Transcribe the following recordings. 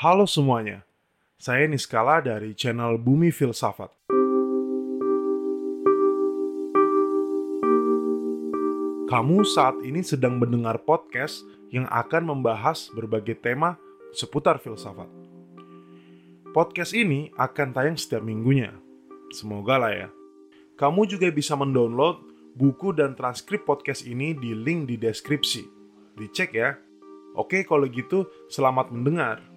Halo semuanya, saya Niskala dari channel Bumi Filsafat. Kamu saat ini sedang mendengar podcast yang akan membahas berbagai tema seputar filsafat. Podcast ini akan tayang setiap minggunya. Semoga lah ya. Kamu juga bisa mendownload buku dan transkrip podcast ini di link di deskripsi. Dicek ya. Oke, kalau gitu selamat mendengar.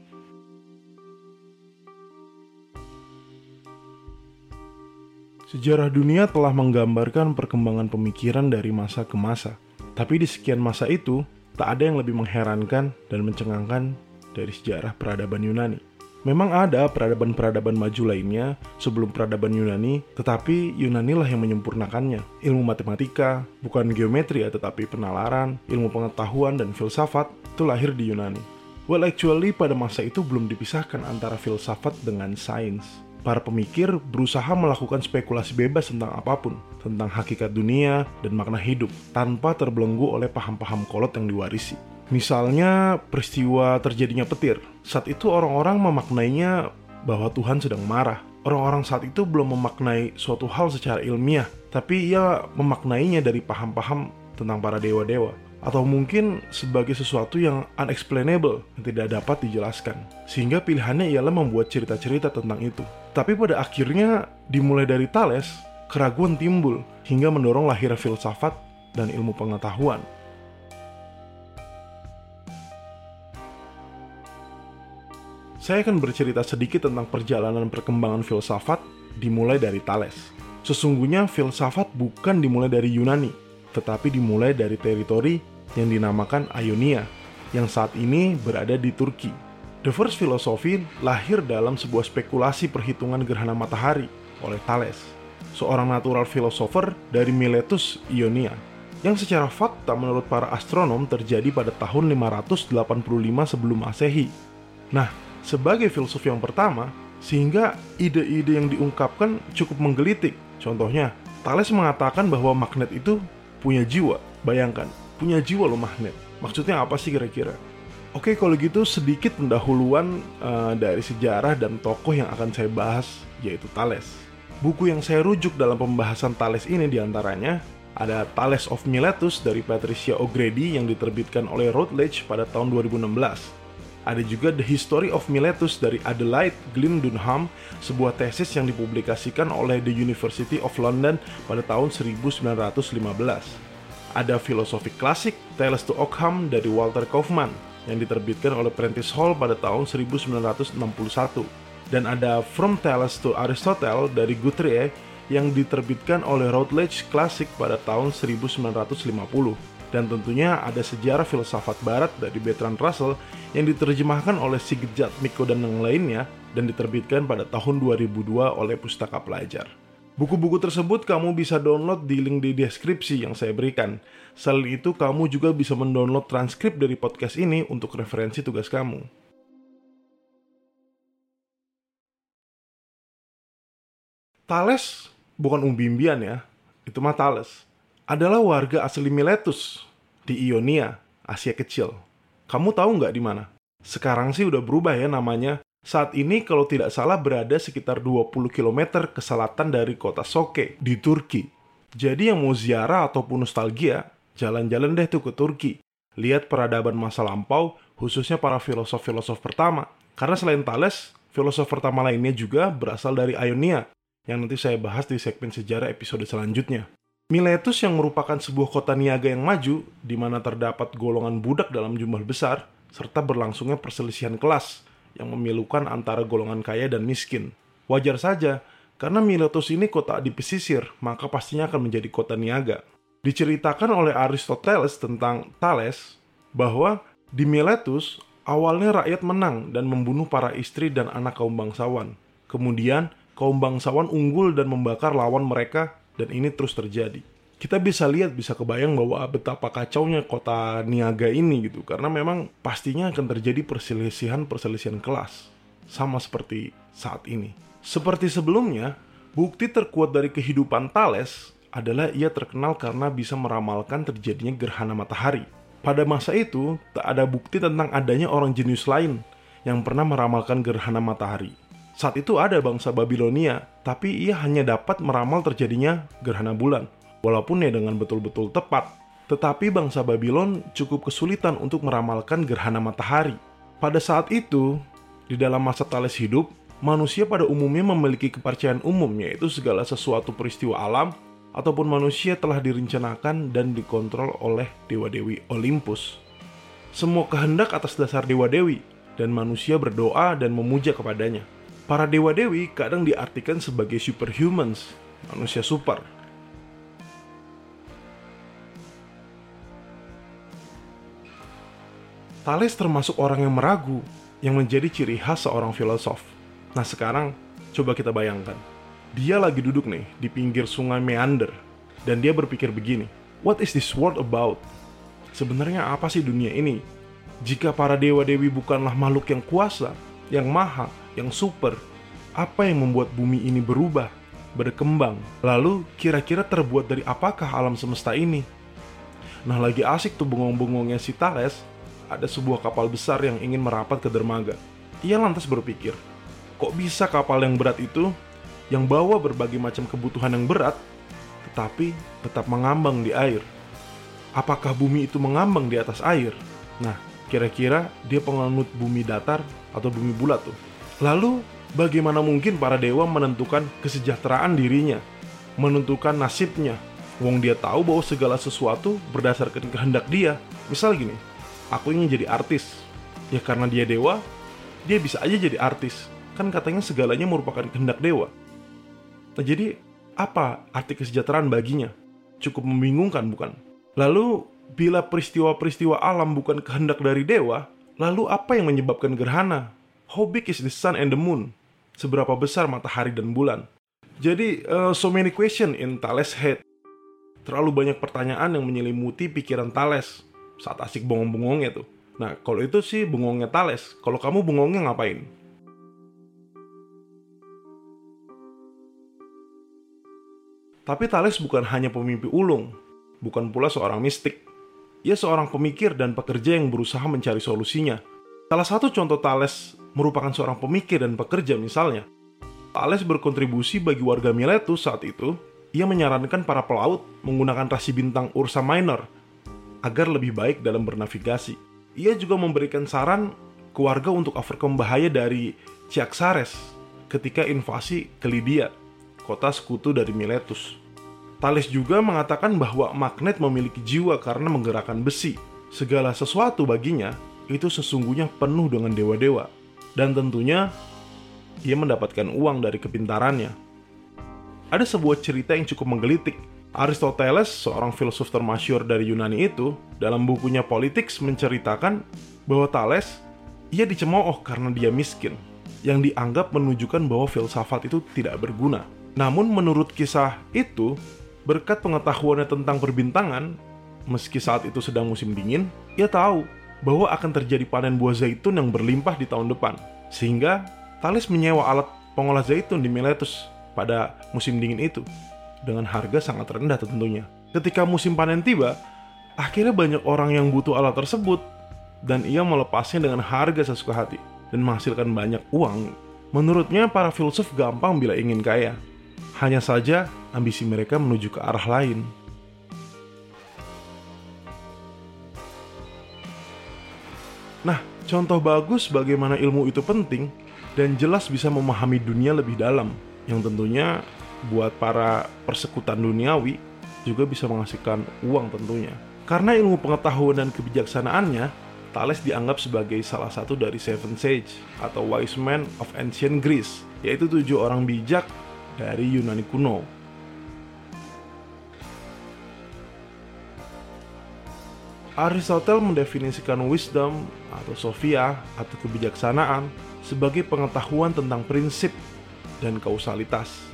Sejarah dunia telah menggambarkan perkembangan pemikiran dari masa ke masa. Tapi di sekian masa itu, tak ada yang lebih mengherankan dan mencengangkan dari sejarah peradaban Yunani. Memang ada peradaban-peradaban maju lainnya sebelum peradaban Yunani, tetapi Yunani lah yang menyempurnakannya. Ilmu matematika, bukan geometri ya, tetapi penalaran, ilmu pengetahuan, dan filsafat itu lahir di Yunani. Well actually pada masa itu belum dipisahkan antara filsafat dengan sains para pemikir berusaha melakukan spekulasi bebas tentang apa pun, tentang hakikat dunia dan makna hidup, tanpa terbelenggu oleh paham-paham kolot yang diwarisi. Misalnya, peristiwa terjadinya petir. Saat itu orang-orang memaknainya bahwa Tuhan sedang marah. Orang-orang saat itu belum memaknai suatu hal secara ilmiah, tapi ia memaknainya dari paham-paham tentang para dewa-dewa atau mungkin sebagai sesuatu yang unexplainable yang tidak dapat dijelaskan. Sehingga pilihannya ialah membuat cerita-cerita tentang itu. Tapi pada akhirnya dimulai dari Thales, keraguan timbul hingga mendorong lahirnya filsafat dan ilmu pengetahuan. Saya akan bercerita sedikit tentang perjalanan perkembangan filsafat dimulai dari Thales. Sesungguhnya filsafat bukan dimulai dari Yunani, tetapi dimulai dari teritori yang dinamakan Ionia, yang saat ini berada di Turki. The First Philosophy lahir dalam sebuah spekulasi perhitungan gerhana matahari oleh Thales, seorang natural philosopher dari Miletus, Ionia, yang secara fakta menurut para astronom terjadi pada tahun 585 sebelum Masehi. Nah, sebagai filsuf yang pertama, sehingga ide-ide yang diungkapkan cukup menggelitik. Contohnya, Thales mengatakan bahwa magnet itu punya jiwa. Bayangkan, punya jiwa loh magnet. Maksudnya apa sih kira-kira? Oke, kalau gitu sedikit pendahuluan uh, dari sejarah dan tokoh yang akan saya bahas, yaitu Thales. Buku yang saya rujuk dalam pembahasan Thales ini di antaranya ada Thales of Miletus dari Patricia O'Grady yang diterbitkan oleh Routledge pada tahun 2016. Ada juga The History of Miletus dari Adelaide Glyn Dunham, sebuah tesis yang dipublikasikan oleh The University of London pada tahun 1915 ada filosofi klasik Tales to Ockham dari Walter Kaufman yang diterbitkan oleh Prentice Hall pada tahun 1961 dan ada From Tales to Aristotle dari Guthrie yang diterbitkan oleh Routledge Classic pada tahun 1950 dan tentunya ada sejarah filsafat barat dari Bertrand Russell yang diterjemahkan oleh Sigurd Miko dan yang lainnya dan diterbitkan pada tahun 2002 oleh Pustaka Pelajar. Buku-buku tersebut kamu bisa download di link di deskripsi yang saya berikan. Selain itu, kamu juga bisa mendownload transkrip dari podcast ini untuk referensi tugas kamu. Thales bukan umbimbian ya, itu mah Thales. Adalah warga asli Miletus di Ionia, Asia Kecil. Kamu tahu nggak di mana? Sekarang sih udah berubah ya namanya saat ini kalau tidak salah berada sekitar 20 km ke selatan dari kota Soke di Turki. Jadi yang mau ziarah ataupun nostalgia, jalan-jalan deh tuh ke Turki. Lihat peradaban masa lampau, khususnya para filosof-filosof pertama. Karena selain Thales, filosof pertama lainnya juga berasal dari Ionia, yang nanti saya bahas di segmen sejarah episode selanjutnya. Miletus yang merupakan sebuah kota niaga yang maju, di mana terdapat golongan budak dalam jumlah besar, serta berlangsungnya perselisihan kelas, yang memilukan antara golongan kaya dan miskin. Wajar saja, karena Miletus ini kota di pesisir, maka pastinya akan menjadi kota niaga. Diceritakan oleh Aristoteles tentang Thales bahwa di Miletus awalnya rakyat menang dan membunuh para istri dan anak kaum bangsawan. Kemudian kaum bangsawan unggul dan membakar lawan mereka dan ini terus terjadi kita bisa lihat bisa kebayang bahwa betapa kacaunya kota niaga ini gitu karena memang pastinya akan terjadi perselisihan-perselisihan kelas sama seperti saat ini. Seperti sebelumnya, bukti terkuat dari kehidupan Thales adalah ia terkenal karena bisa meramalkan terjadinya gerhana matahari. Pada masa itu, tak ada bukti tentang adanya orang jenius lain yang pernah meramalkan gerhana matahari. Saat itu ada bangsa Babilonia, tapi ia hanya dapat meramal terjadinya gerhana bulan, walaupun ya dengan betul-betul tepat. Tetapi bangsa Babylon cukup kesulitan untuk meramalkan gerhana matahari. Pada saat itu, di dalam masa Thales hidup, manusia pada umumnya memiliki kepercayaan umum yaitu segala sesuatu peristiwa alam ataupun manusia telah direncanakan dan dikontrol oleh dewa-dewi Olympus. Semua kehendak atas dasar dewa-dewi dan manusia berdoa dan memuja kepadanya. Para dewa-dewi kadang diartikan sebagai superhumans, manusia super. Thales termasuk orang yang meragu yang menjadi ciri khas seorang filosof. Nah sekarang, coba kita bayangkan. Dia lagi duduk nih di pinggir sungai Meander. Dan dia berpikir begini, What is this world about? Sebenarnya apa sih dunia ini? Jika para dewa-dewi bukanlah makhluk yang kuasa, yang maha, yang super, apa yang membuat bumi ini berubah, berkembang? Lalu kira-kira terbuat dari apakah alam semesta ini? Nah lagi asik tuh bengong-bengongnya si Thales ada sebuah kapal besar yang ingin merapat ke dermaga. Ia lantas berpikir, kok bisa kapal yang berat itu yang bawa berbagai macam kebutuhan yang berat, tetapi tetap mengambang di air? Apakah bumi itu mengambang di atas air? Nah, kira-kira dia penganut bumi datar atau bumi bulat tuh. Lalu, bagaimana mungkin para dewa menentukan kesejahteraan dirinya, menentukan nasibnya? Wong dia tahu bahwa segala sesuatu berdasarkan kehendak dia. Misal gini, aku ingin jadi artis. Ya karena dia dewa, dia bisa aja jadi artis. Kan katanya segalanya merupakan kehendak dewa. Nah jadi, apa arti kesejahteraan baginya? Cukup membingungkan bukan? Lalu, bila peristiwa-peristiwa alam bukan kehendak dari dewa, lalu apa yang menyebabkan gerhana? How big is the sun and the moon? Seberapa besar matahari dan bulan? Jadi, uh, so many question in Thales' head. Terlalu banyak pertanyaan yang menyelimuti pikiran Thales saat asik bengong-bengongnya tuh. Nah, kalau itu sih bengongnya Thales. Kalau kamu bengongnya ngapain? Tapi Thales bukan hanya pemimpi ulung, bukan pula seorang mistik. Ia seorang pemikir dan pekerja yang berusaha mencari solusinya. Salah satu contoh Thales merupakan seorang pemikir dan pekerja misalnya. Thales berkontribusi bagi warga Miletus saat itu. Ia menyarankan para pelaut menggunakan rasi bintang Ursa Minor agar lebih baik dalam bernavigasi. Ia juga memberikan saran ke warga untuk overcome bahaya dari Ciaxares ketika invasi ke Lydia, kota sekutu dari Miletus. Thales juga mengatakan bahwa magnet memiliki jiwa karena menggerakkan besi. Segala sesuatu baginya itu sesungguhnya penuh dengan dewa-dewa. Dan tentunya ia mendapatkan uang dari kepintarannya. Ada sebuah cerita yang cukup menggelitik Aristoteles, seorang filsuf termasyur dari Yunani itu, dalam bukunya Politics menceritakan bahwa Thales ia dicemooh karena dia miskin, yang dianggap menunjukkan bahwa filsafat itu tidak berguna. Namun menurut kisah itu, berkat pengetahuannya tentang perbintangan, meski saat itu sedang musim dingin, ia tahu bahwa akan terjadi panen buah zaitun yang berlimpah di tahun depan. Sehingga Thales menyewa alat pengolah zaitun di Miletus pada musim dingin itu dengan harga sangat rendah tentunya. Ketika musim panen tiba, akhirnya banyak orang yang butuh alat tersebut dan ia melepasnya dengan harga sesuka hati dan menghasilkan banyak uang. Menurutnya para filsuf gampang bila ingin kaya. Hanya saja ambisi mereka menuju ke arah lain. Nah, contoh bagus bagaimana ilmu itu penting dan jelas bisa memahami dunia lebih dalam, yang tentunya buat para persekutan duniawi juga bisa menghasilkan uang tentunya. Karena ilmu pengetahuan dan kebijaksanaannya, Thales dianggap sebagai salah satu dari Seven Sage atau Wise Men of Ancient Greece, yaitu tujuh orang bijak dari Yunani kuno. Aristotle mendefinisikan wisdom atau sophia atau kebijaksanaan sebagai pengetahuan tentang prinsip dan kausalitas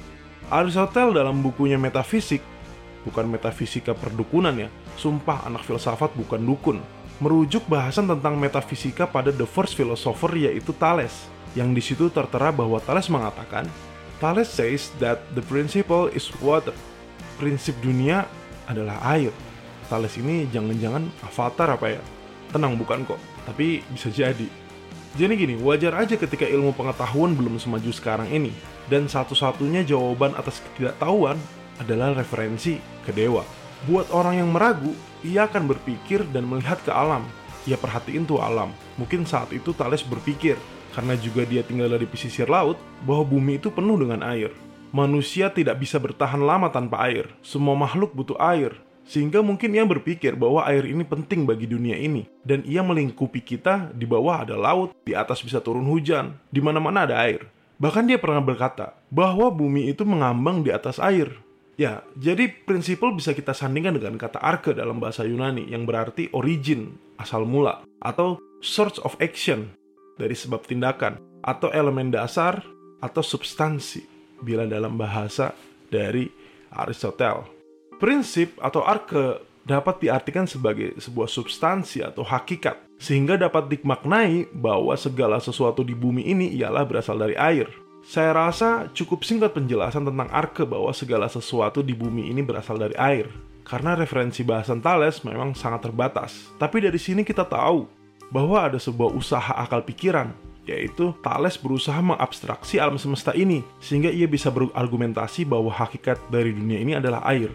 Aristotle dalam bukunya Metafisik, bukan metafisika perdukunan ya, sumpah anak filsafat bukan dukun, merujuk bahasan tentang metafisika pada the first philosopher yaitu Thales, yang di situ tertera bahwa Thales mengatakan, Thales says that the principle is water. Prinsip dunia adalah air. Thales ini jangan-jangan avatar apa ya? Tenang bukan kok, tapi bisa jadi. Jadi gini, wajar aja ketika ilmu pengetahuan belum semaju sekarang ini, dan satu-satunya jawaban atas ketidaktahuan adalah referensi ke dewa. Buat orang yang meragu, ia akan berpikir dan melihat ke alam. Ia perhatiin tuh alam. Mungkin saat itu Thales berpikir, karena juga dia tinggal di pesisir laut, bahwa bumi itu penuh dengan air. Manusia tidak bisa bertahan lama tanpa air. Semua makhluk butuh air. Sehingga mungkin ia berpikir bahwa air ini penting bagi dunia ini. Dan ia melingkupi kita, di bawah ada laut, di atas bisa turun hujan, di mana-mana ada air. Bahkan dia pernah berkata bahwa bumi itu mengambang di atas air. Ya, jadi prinsipal bisa kita sandingkan dengan kata arke dalam bahasa Yunani yang berarti origin, asal mula, atau source of action, dari sebab tindakan, atau elemen dasar, atau substansi, bila dalam bahasa dari Aristotle. Prinsip atau arke dapat diartikan sebagai sebuah substansi atau hakikat, sehingga dapat dimaknai bahwa segala sesuatu di bumi ini ialah berasal dari air. Saya rasa cukup singkat penjelasan tentang arke bahwa segala sesuatu di bumi ini berasal dari air, karena referensi bahasan Thales memang sangat terbatas. Tapi dari sini kita tahu bahwa ada sebuah usaha akal pikiran yaitu Thales berusaha mengabstraksi alam semesta ini sehingga ia bisa berargumentasi bahwa hakikat dari dunia ini adalah air.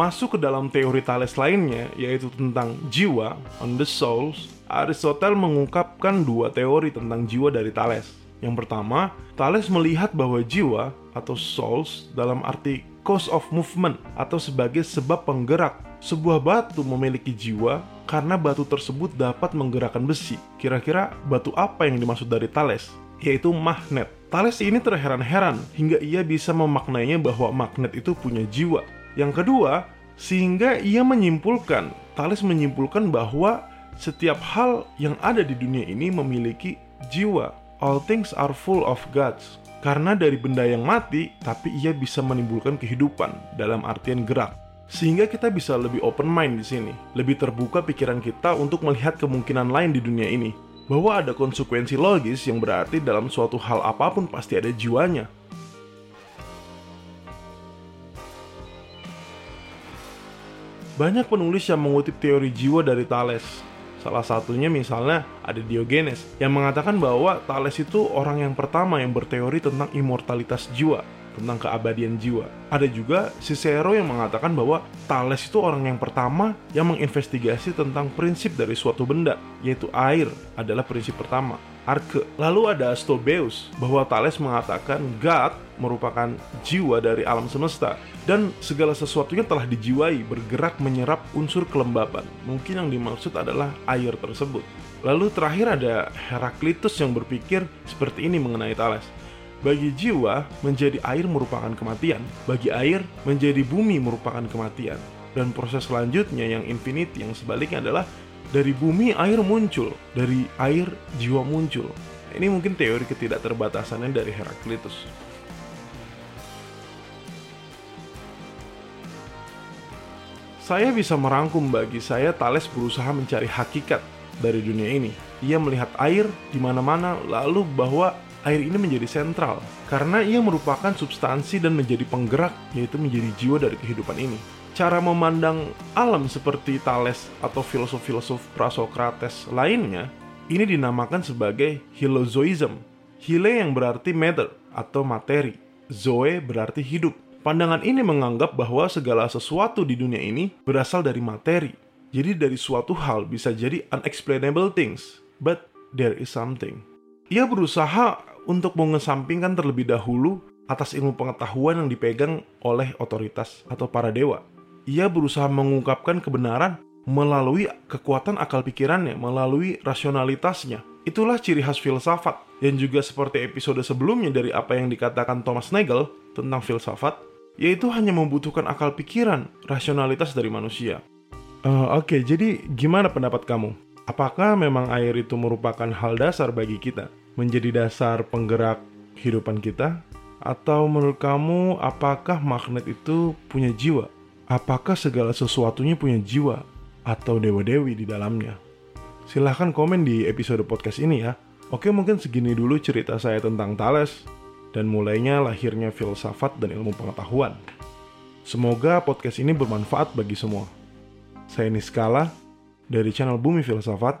Masuk ke dalam teori Thales lainnya, yaitu tentang jiwa, on the souls, Aristotle mengungkapkan dua teori tentang jiwa dari Thales. Yang pertama, Thales melihat bahwa jiwa atau souls dalam arti cause of movement atau sebagai sebab penggerak. Sebuah batu memiliki jiwa karena batu tersebut dapat menggerakkan besi. Kira-kira batu apa yang dimaksud dari Thales? Yaitu magnet. Thales ini terheran-heran hingga ia bisa memaknainya bahwa magnet itu punya jiwa. Yang kedua, sehingga ia menyimpulkan, Thales menyimpulkan bahwa setiap hal yang ada di dunia ini memiliki jiwa. All things are full of gods. Karena dari benda yang mati, tapi ia bisa menimbulkan kehidupan dalam artian gerak. Sehingga kita bisa lebih open mind di sini, lebih terbuka pikiran kita untuk melihat kemungkinan lain di dunia ini. Bahwa ada konsekuensi logis yang berarti dalam suatu hal apa pun pasti ada jiwanya. Banyak penulis yang mengutip teori jiwa dari Thales. Salah satunya misalnya ada Diogenes yang mengatakan bahwa Thales itu orang yang pertama yang berteori tentang immortalitas jiwa, tentang keabadian jiwa. Ada juga Cicero yang mengatakan bahwa Thales itu orang yang pertama yang menginvestigasi tentang prinsip dari suatu benda, yaitu air adalah prinsip pertama arke. Lalu ada Stobeus bahwa Thales mengatakan God merupakan jiwa dari alam semesta dan segala sesuatunya telah dijiwai bergerak menyerap unsur kelembapan. Mungkin yang dimaksud adalah air tersebut. Lalu terakhir ada Heraklitus yang berpikir seperti ini mengenai Thales. Bagi jiwa, menjadi air merupakan kematian. Bagi air, menjadi bumi merupakan kematian. Dan proses selanjutnya yang infinity yang sebaliknya adalah dari bumi air muncul, dari air jiwa muncul. Ini mungkin teori ketidakterbatasannya dari Heraklitus. Saya bisa merangkum bagi saya Thales berusaha mencari hakikat dari dunia ini. Ia melihat air di mana-mana lalu bahwa air ini menjadi sentral karena ia merupakan substansi dan menjadi penggerak yaitu menjadi jiwa dari kehidupan ini cara memandang alam seperti Thales atau filosof-filosof prasokrates lainnya ini dinamakan sebagai Hilozoism. Hile yang berarti matter atau materi, zoe berarti hidup. Pandangan ini menganggap bahwa segala sesuatu di dunia ini berasal dari materi. Jadi dari suatu hal bisa jadi unexplainable things, but there is something. Ia berusaha untuk mengesampingkan terlebih dahulu atas ilmu pengetahuan yang dipegang oleh otoritas atau para dewa ia berusaha mengungkapkan kebenaran melalui kekuatan akal pikirannya, melalui rasionalitasnya. Itulah ciri khas filsafat, dan juga seperti episode sebelumnya dari apa yang dikatakan Thomas Nagel tentang filsafat, yaitu hanya membutuhkan akal pikiran, rasionalitas dari manusia. Uh, Oke, okay, jadi gimana pendapat kamu? Apakah memang air itu merupakan hal dasar bagi kita, menjadi dasar penggerak kehidupan kita? Atau menurut kamu, apakah magnet itu punya jiwa? apakah segala sesuatunya punya jiwa atau dewa-dewi di dalamnya? Silahkan komen di episode podcast ini ya. Oke mungkin segini dulu cerita saya tentang Thales dan mulainya lahirnya filsafat dan ilmu pengetahuan. Semoga podcast ini bermanfaat bagi semua. Saya Niskala dari channel Bumi Filsafat.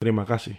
Terima kasih.